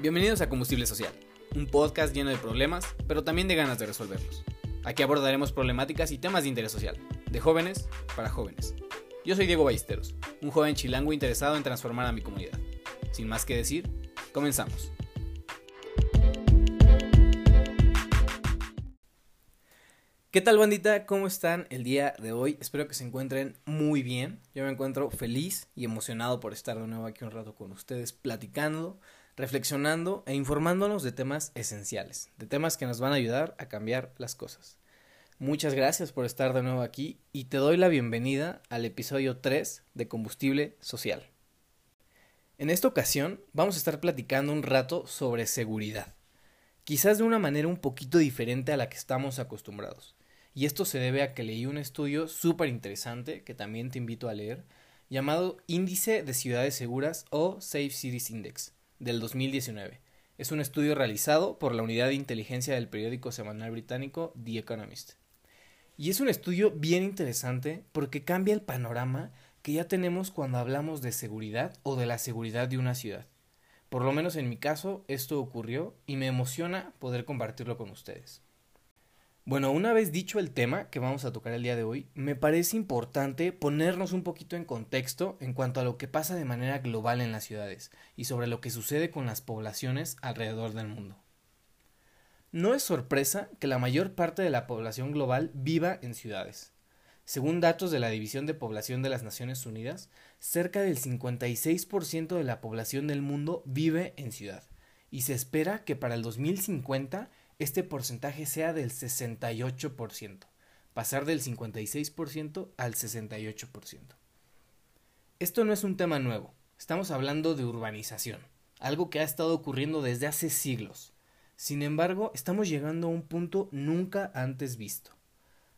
Bienvenidos a Combustible Social, un podcast lleno de problemas, pero también de ganas de resolverlos. Aquí abordaremos problemáticas y temas de interés social, de jóvenes para jóvenes. Yo soy Diego Ballesteros, un joven chilango interesado en transformar a mi comunidad. Sin más que decir, comenzamos. ¿Qué tal bandita? ¿Cómo están el día de hoy? Espero que se encuentren muy bien. Yo me encuentro feliz y emocionado por estar de nuevo aquí un rato con ustedes platicando reflexionando e informándonos de temas esenciales, de temas que nos van a ayudar a cambiar las cosas. Muchas gracias por estar de nuevo aquí y te doy la bienvenida al episodio 3 de Combustible Social. En esta ocasión vamos a estar platicando un rato sobre seguridad, quizás de una manera un poquito diferente a la que estamos acostumbrados. Y esto se debe a que leí un estudio súper interesante que también te invito a leer, llamado Índice de Ciudades Seguras o Safe Cities Index del 2019. Es un estudio realizado por la unidad de inteligencia del periódico semanal británico The Economist. Y es un estudio bien interesante porque cambia el panorama que ya tenemos cuando hablamos de seguridad o de la seguridad de una ciudad. Por lo menos en mi caso esto ocurrió y me emociona poder compartirlo con ustedes. Bueno, una vez dicho el tema que vamos a tocar el día de hoy, me parece importante ponernos un poquito en contexto en cuanto a lo que pasa de manera global en las ciudades y sobre lo que sucede con las poblaciones alrededor del mundo. No es sorpresa que la mayor parte de la población global viva en ciudades. Según datos de la División de Población de las Naciones Unidas, cerca del 56% de la población del mundo vive en ciudad, y se espera que para el 2050 este porcentaje sea del 68%, pasar del 56% al 68%. Esto no es un tema nuevo, estamos hablando de urbanización, algo que ha estado ocurriendo desde hace siglos. Sin embargo, estamos llegando a un punto nunca antes visto.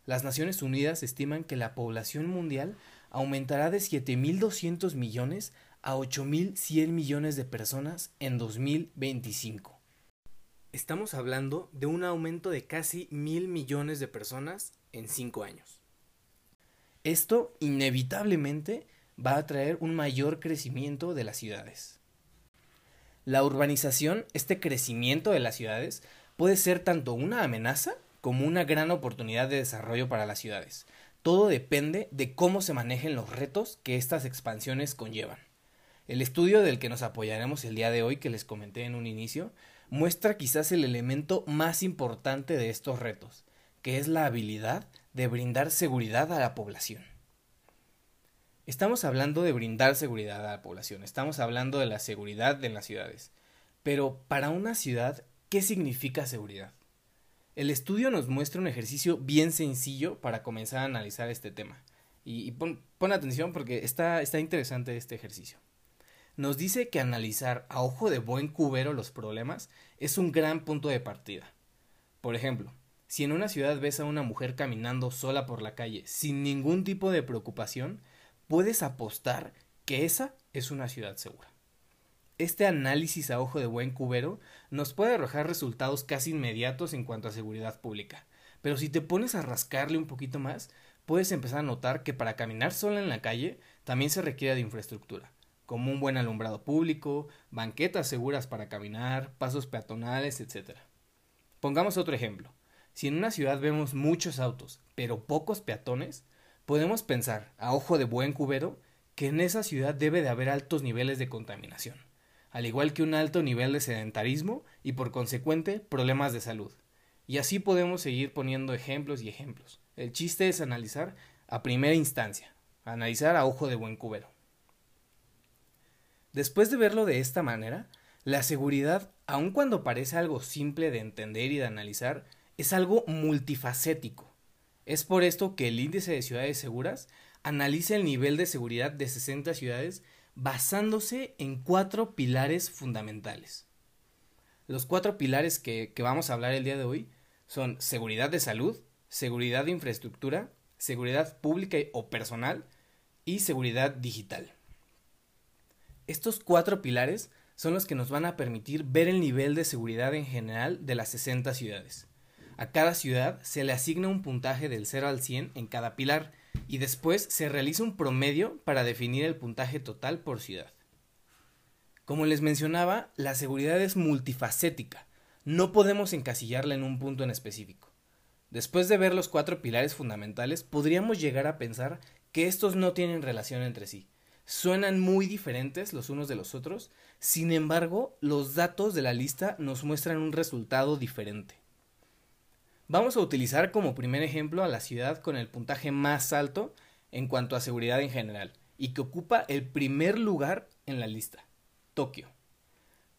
Las Naciones Unidas estiman que la población mundial aumentará de 7.200 millones a 8.100 millones de personas en 2025. Estamos hablando de un aumento de casi mil millones de personas en cinco años. Esto inevitablemente va a traer un mayor crecimiento de las ciudades. La urbanización, este crecimiento de las ciudades, puede ser tanto una amenaza como una gran oportunidad de desarrollo para las ciudades. Todo depende de cómo se manejen los retos que estas expansiones conllevan. El estudio del que nos apoyaremos el día de hoy, que les comenté en un inicio, muestra quizás el elemento más importante de estos retos, que es la habilidad de brindar seguridad a la población. Estamos hablando de brindar seguridad a la población, estamos hablando de la seguridad en las ciudades. Pero para una ciudad, ¿qué significa seguridad? El estudio nos muestra un ejercicio bien sencillo para comenzar a analizar este tema. Y, pon, atención porque está, está interesante este ejercicio nos dice que analizar a ojo de buen cubero los problemas es un gran punto de partida. Por ejemplo, si en una ciudad ves a una mujer caminando sola por la calle sin ningún tipo de preocupación, puedes apostar que esa es una ciudad segura. Este análisis a ojo de buen cubero nos puede arrojar resultados casi inmediatos en cuanto a seguridad pública, pero si te pones a rascarle un poquito más, puedes empezar a notar que para caminar sola en la calle también se requiere de infraestructura como un buen alumbrado público, banquetas seguras para caminar, pasos peatonales, etc. Pongamos otro ejemplo. Si en una ciudad vemos muchos autos, pero pocos peatones, podemos pensar, a ojo de buen cubero, que en esa ciudad debe de haber altos niveles de contaminación, al igual que un alto nivel de sedentarismo y por consecuente problemas de salud. Y así podemos seguir poniendo ejemplos y ejemplos. El chiste es analizar a primera instancia, analizar a ojo de buen cubero. Después de verlo de esta manera, la seguridad, aun cuando parece algo simple de entender y de analizar, es algo multifacético. Es por esto que el índice de ciudades seguras analiza el nivel de seguridad de 60 ciudades basándose en cuatro pilares fundamentales. Los cuatro pilares que, que, vamos a hablar el día de hoy son seguridad de salud, seguridad de infraestructura, seguridad pública o personal y seguridad digital. Estos cuatro pilares son los que nos van a permitir ver el nivel de seguridad en general de las 60 ciudades. A cada ciudad se le asigna un puntaje del 0 al 100 en cada pilar y después se realiza un promedio para definir el puntaje total por ciudad. Como les mencionaba, la seguridad es multifacética. No podemos encasillarla en un punto en específico. Después de ver los cuatro pilares fundamentales, podríamos llegar a pensar que estos no tienen relación entre sí. Suenan muy diferentes los unos de los otros, sin embargo, los datos de la lista nos muestran un resultado diferente. Vamos a utilizar como primer ejemplo a la ciudad con el puntaje más alto en cuanto a seguridad en general y que ocupa el primer lugar en la lista, Tokio.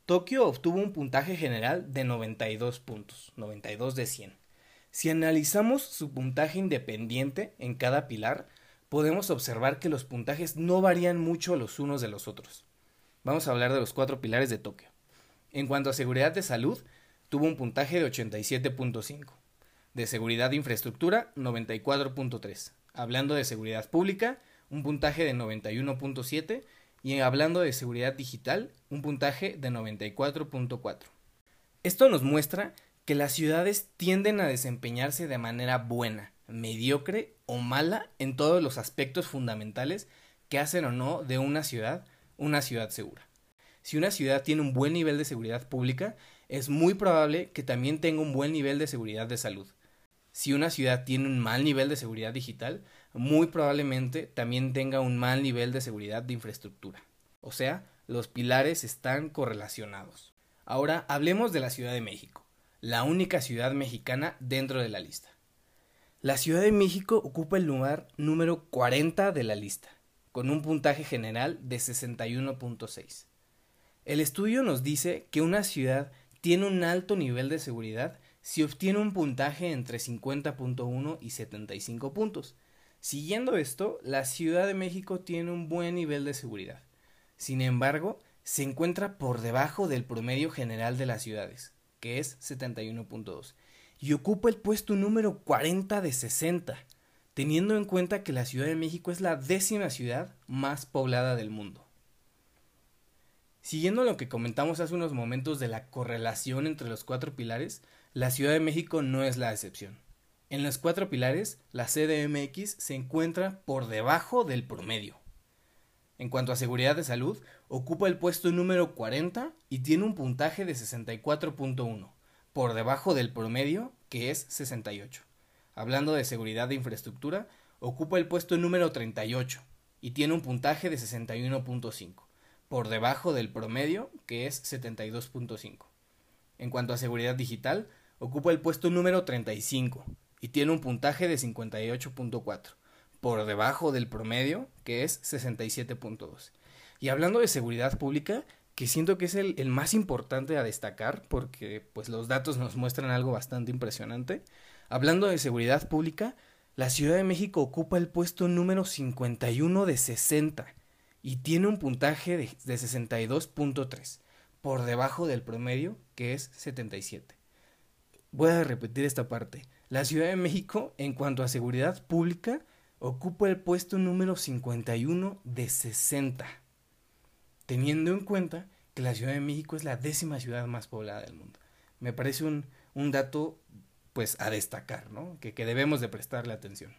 Tokio obtuvo un puntaje general de 92 puntos, 92 de 100. Si analizamos su puntaje independiente en cada pilar, podemos observar que los puntajes no varían mucho los unos de los otros. Vamos a hablar de los cuatro pilares de Tokio. En cuanto a seguridad de salud, tuvo un puntaje de 87.5. De seguridad de infraestructura, 94.3. Hablando de seguridad pública, un puntaje de 91.7. Y hablando de seguridad digital, un puntaje de 94.4. Esto nos muestra que las ciudades tienden a desempeñarse de manera buena, mediocre o mala en todos los aspectos fundamentales que hacen o no de una ciudad una ciudad segura. Si una ciudad tiene un buen nivel de seguridad pública, es muy probable que también tenga un buen nivel de seguridad de salud. Si una ciudad tiene un mal nivel de seguridad digital, muy probablemente también tenga un mal nivel de seguridad de infraestructura. O sea, los pilares están correlacionados. Ahora hablemos de la Ciudad de México la única ciudad mexicana dentro de la lista. La Ciudad de México ocupa el lugar número 40 de la lista, con un puntaje general de 61.6. El estudio nos dice que una ciudad tiene un alto nivel de seguridad si obtiene un puntaje entre 50.1 y 75 puntos. Siguiendo esto, la Ciudad de México tiene un buen nivel de seguridad. Sin embargo, se encuentra por debajo del promedio general de las ciudades, que es 71.2, y ocupa el puesto número 40 de 60, teniendo en cuenta que la Ciudad de México es la décima ciudad más poblada del mundo. Siguiendo lo que comentamos hace unos momentos de la correlación entre los cuatro pilares, la Ciudad de México no es la excepción. En los cuatro pilares, la CDMX se encuentra por debajo del promedio. En cuanto a seguridad de salud, ocupa el puesto número 40 y tiene un puntaje de 64.1, por debajo del promedio que es 68. Hablando de seguridad de infraestructura, ocupa el puesto número 38 y tiene un puntaje de 61.5, por debajo del promedio que es 72.5. En cuanto a seguridad digital, ocupa el puesto número 35 y tiene un puntaje de 58.4 por debajo del promedio, que es 67.2. Y hablando de seguridad pública, que siento que es el, más importante a destacar, porque pues los datos nos muestran algo bastante impresionante. Hablando de seguridad pública, la Ciudad de México ocupa el puesto número 51 de 60 y tiene un puntaje de, de 62.3, por debajo del promedio, que es 77. Voy a repetir esta parte. La Ciudad de México, en cuanto a seguridad pública, ocupa el puesto número 51 de 60, teniendo en cuenta que la Ciudad de México es la décima ciudad más poblada del mundo. Me parece un, un dato pues a destacar, ¿no? Que, que debemos de prestarle atención.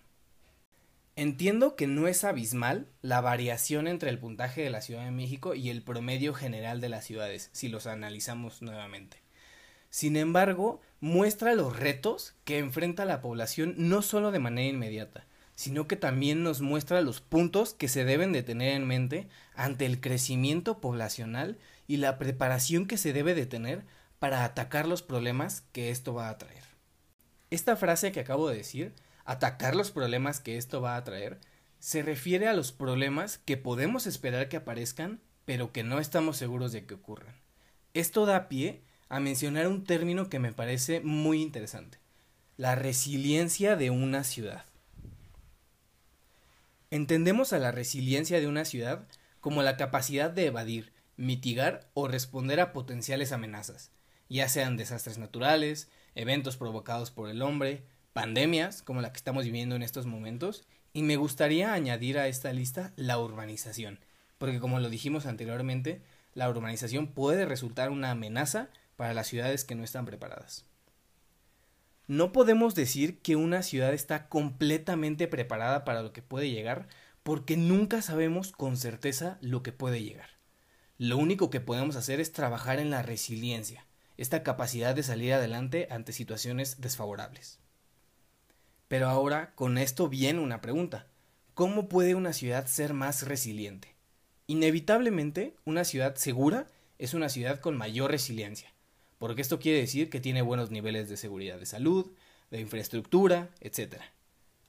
Entiendo que no es abismal la variación entre el puntaje de la Ciudad de México y el promedio general de las ciudades, si los analizamos nuevamente. Sin embargo, muestra los retos que enfrenta la población no solo de manera inmediata, sino que también nos muestra los puntos que se deben de tener en mente ante el crecimiento poblacional y la preparación que se debe de tener para atacar los problemas que esto va a traer. Esta frase que acabo de decir, atacar los problemas que esto va a traer, se refiere a los problemas que podemos esperar que aparezcan, pero que no estamos seguros de que ocurran. Esto da pie a mencionar un término que me parece muy interesante, la resiliencia de una ciudad. Entendemos a la resiliencia de una ciudad como la capacidad de evadir, mitigar o responder a potenciales amenazas, ya sean desastres naturales, eventos provocados por el hombre, pandemias como la que estamos viviendo en estos momentos, y me gustaría añadir a esta lista la urbanización, porque como lo dijimos anteriormente, la urbanización puede resultar una amenaza para las ciudades que no están preparadas. No podemos decir que una ciudad está completamente preparada para lo que puede llegar porque nunca sabemos con certeza lo que puede llegar. Lo único que podemos hacer es trabajar en la resiliencia, esta capacidad de salir adelante ante situaciones desfavorables. Pero ahora con esto viene una pregunta. ¿Cómo puede una ciudad ser más resiliente? Inevitablemente, una ciudad segura es una ciudad con mayor resiliencia, porque esto quiere decir que tiene buenos niveles de seguridad de salud, de infraestructura, etc.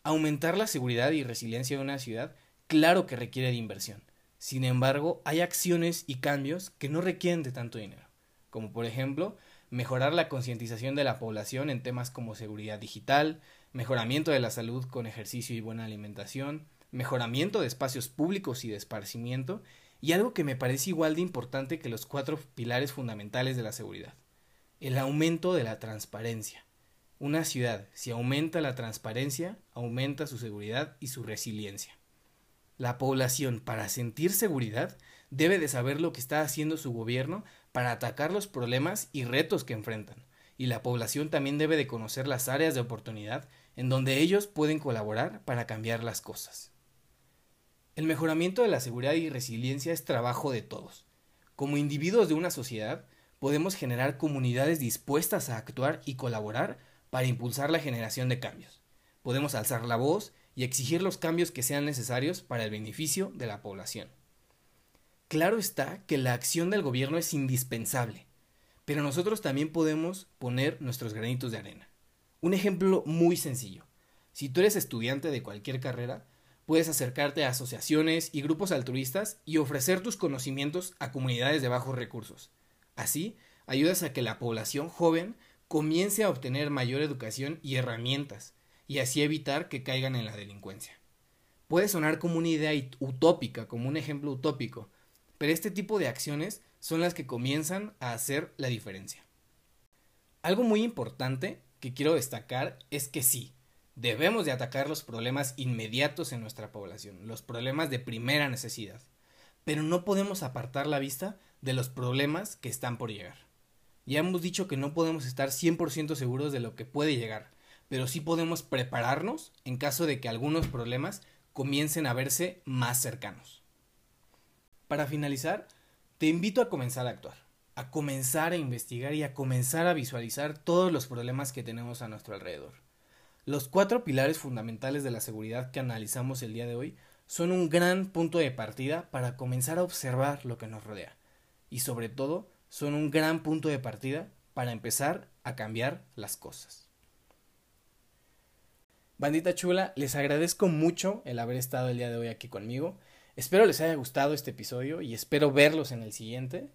Aumentar la seguridad y resiliencia de una ciudad, claro que requiere de inversión. Sin embargo, hay acciones y cambios que no requieren de tanto dinero, como por ejemplo, mejorar la concientización de la población en temas como seguridad digital, mejoramiento de la salud con ejercicio y buena alimentación, mejoramiento de espacios públicos y de esparcimiento, y algo que me parece igual de importante que los cuatro pilares fundamentales de la seguridad, el aumento de la transparencia. Una ciudad, si aumenta la transparencia, aumenta su seguridad y su resiliencia. La población, para sentir seguridad, debe de saber lo que está haciendo su gobierno para atacar los problemas y retos que enfrentan, y la población también debe de conocer las áreas de oportunidad en donde ellos pueden colaborar para cambiar las cosas. El mejoramiento de la seguridad y resiliencia es trabajo de todos. Como individuos de una sociedad, podemos generar comunidades dispuestas a actuar y colaborar para impulsar la generación de cambios. Podemos alzar la voz y exigir los cambios que sean necesarios para el beneficio de la población. Claro está que la acción del gobierno es indispensable, pero nosotros también podemos poner nuestros granitos de arena. Un ejemplo muy sencillo. Si tú eres estudiante de cualquier carrera, puedes acercarte a asociaciones y grupos altruistas y ofrecer tus conocimientos a comunidades de bajos recursos. Así, ayudas a que la población joven comience a obtener mayor educación y herramientas, y así evitar que caigan en la delincuencia. Puede sonar como una idea utópica, como un ejemplo utópico, pero este tipo de acciones son las que comienzan a hacer la diferencia. Algo muy importante que quiero destacar es que sí, debemos de atacar los problemas inmediatos en nuestra población, los problemas de primera necesidad, pero no podemos apartar la vista de los problemas que están por llegar. Ya hemos dicho que no podemos estar 100% seguros de lo que puede llegar, pero sí podemos prepararnos en caso de que algunos problemas comiencen a verse más cercanos. Para finalizar, te invito a comenzar a actuar a comenzar a investigar y a comenzar a visualizar todos los problemas que tenemos a nuestro alrededor. Los cuatro pilares fundamentales de la seguridad que analizamos el día de hoy son un gran punto de partida para comenzar a observar lo que nos rodea y sobre todo son un gran punto de partida para empezar a cambiar las cosas. Bandita chula, les agradezco mucho el haber estado el día de hoy aquí conmigo. Espero les haya gustado este episodio y espero verlos en el siguiente.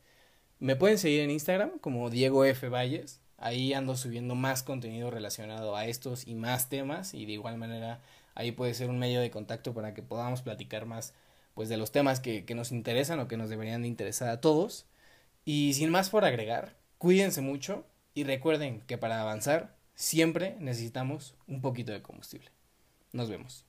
Me pueden seguir en Instagram como Diego F. Valles. Ahí ando subiendo más contenido relacionado a estos y más temas y de igual manera ahí puede ser un medio de contacto para que podamos platicar más pues de los temas que, que nos interesan o que nos deberían de interesar a todos. Y sin más por agregar, cuídense mucho y recuerden que para avanzar siempre necesitamos un poquito de combustible. Nos vemos.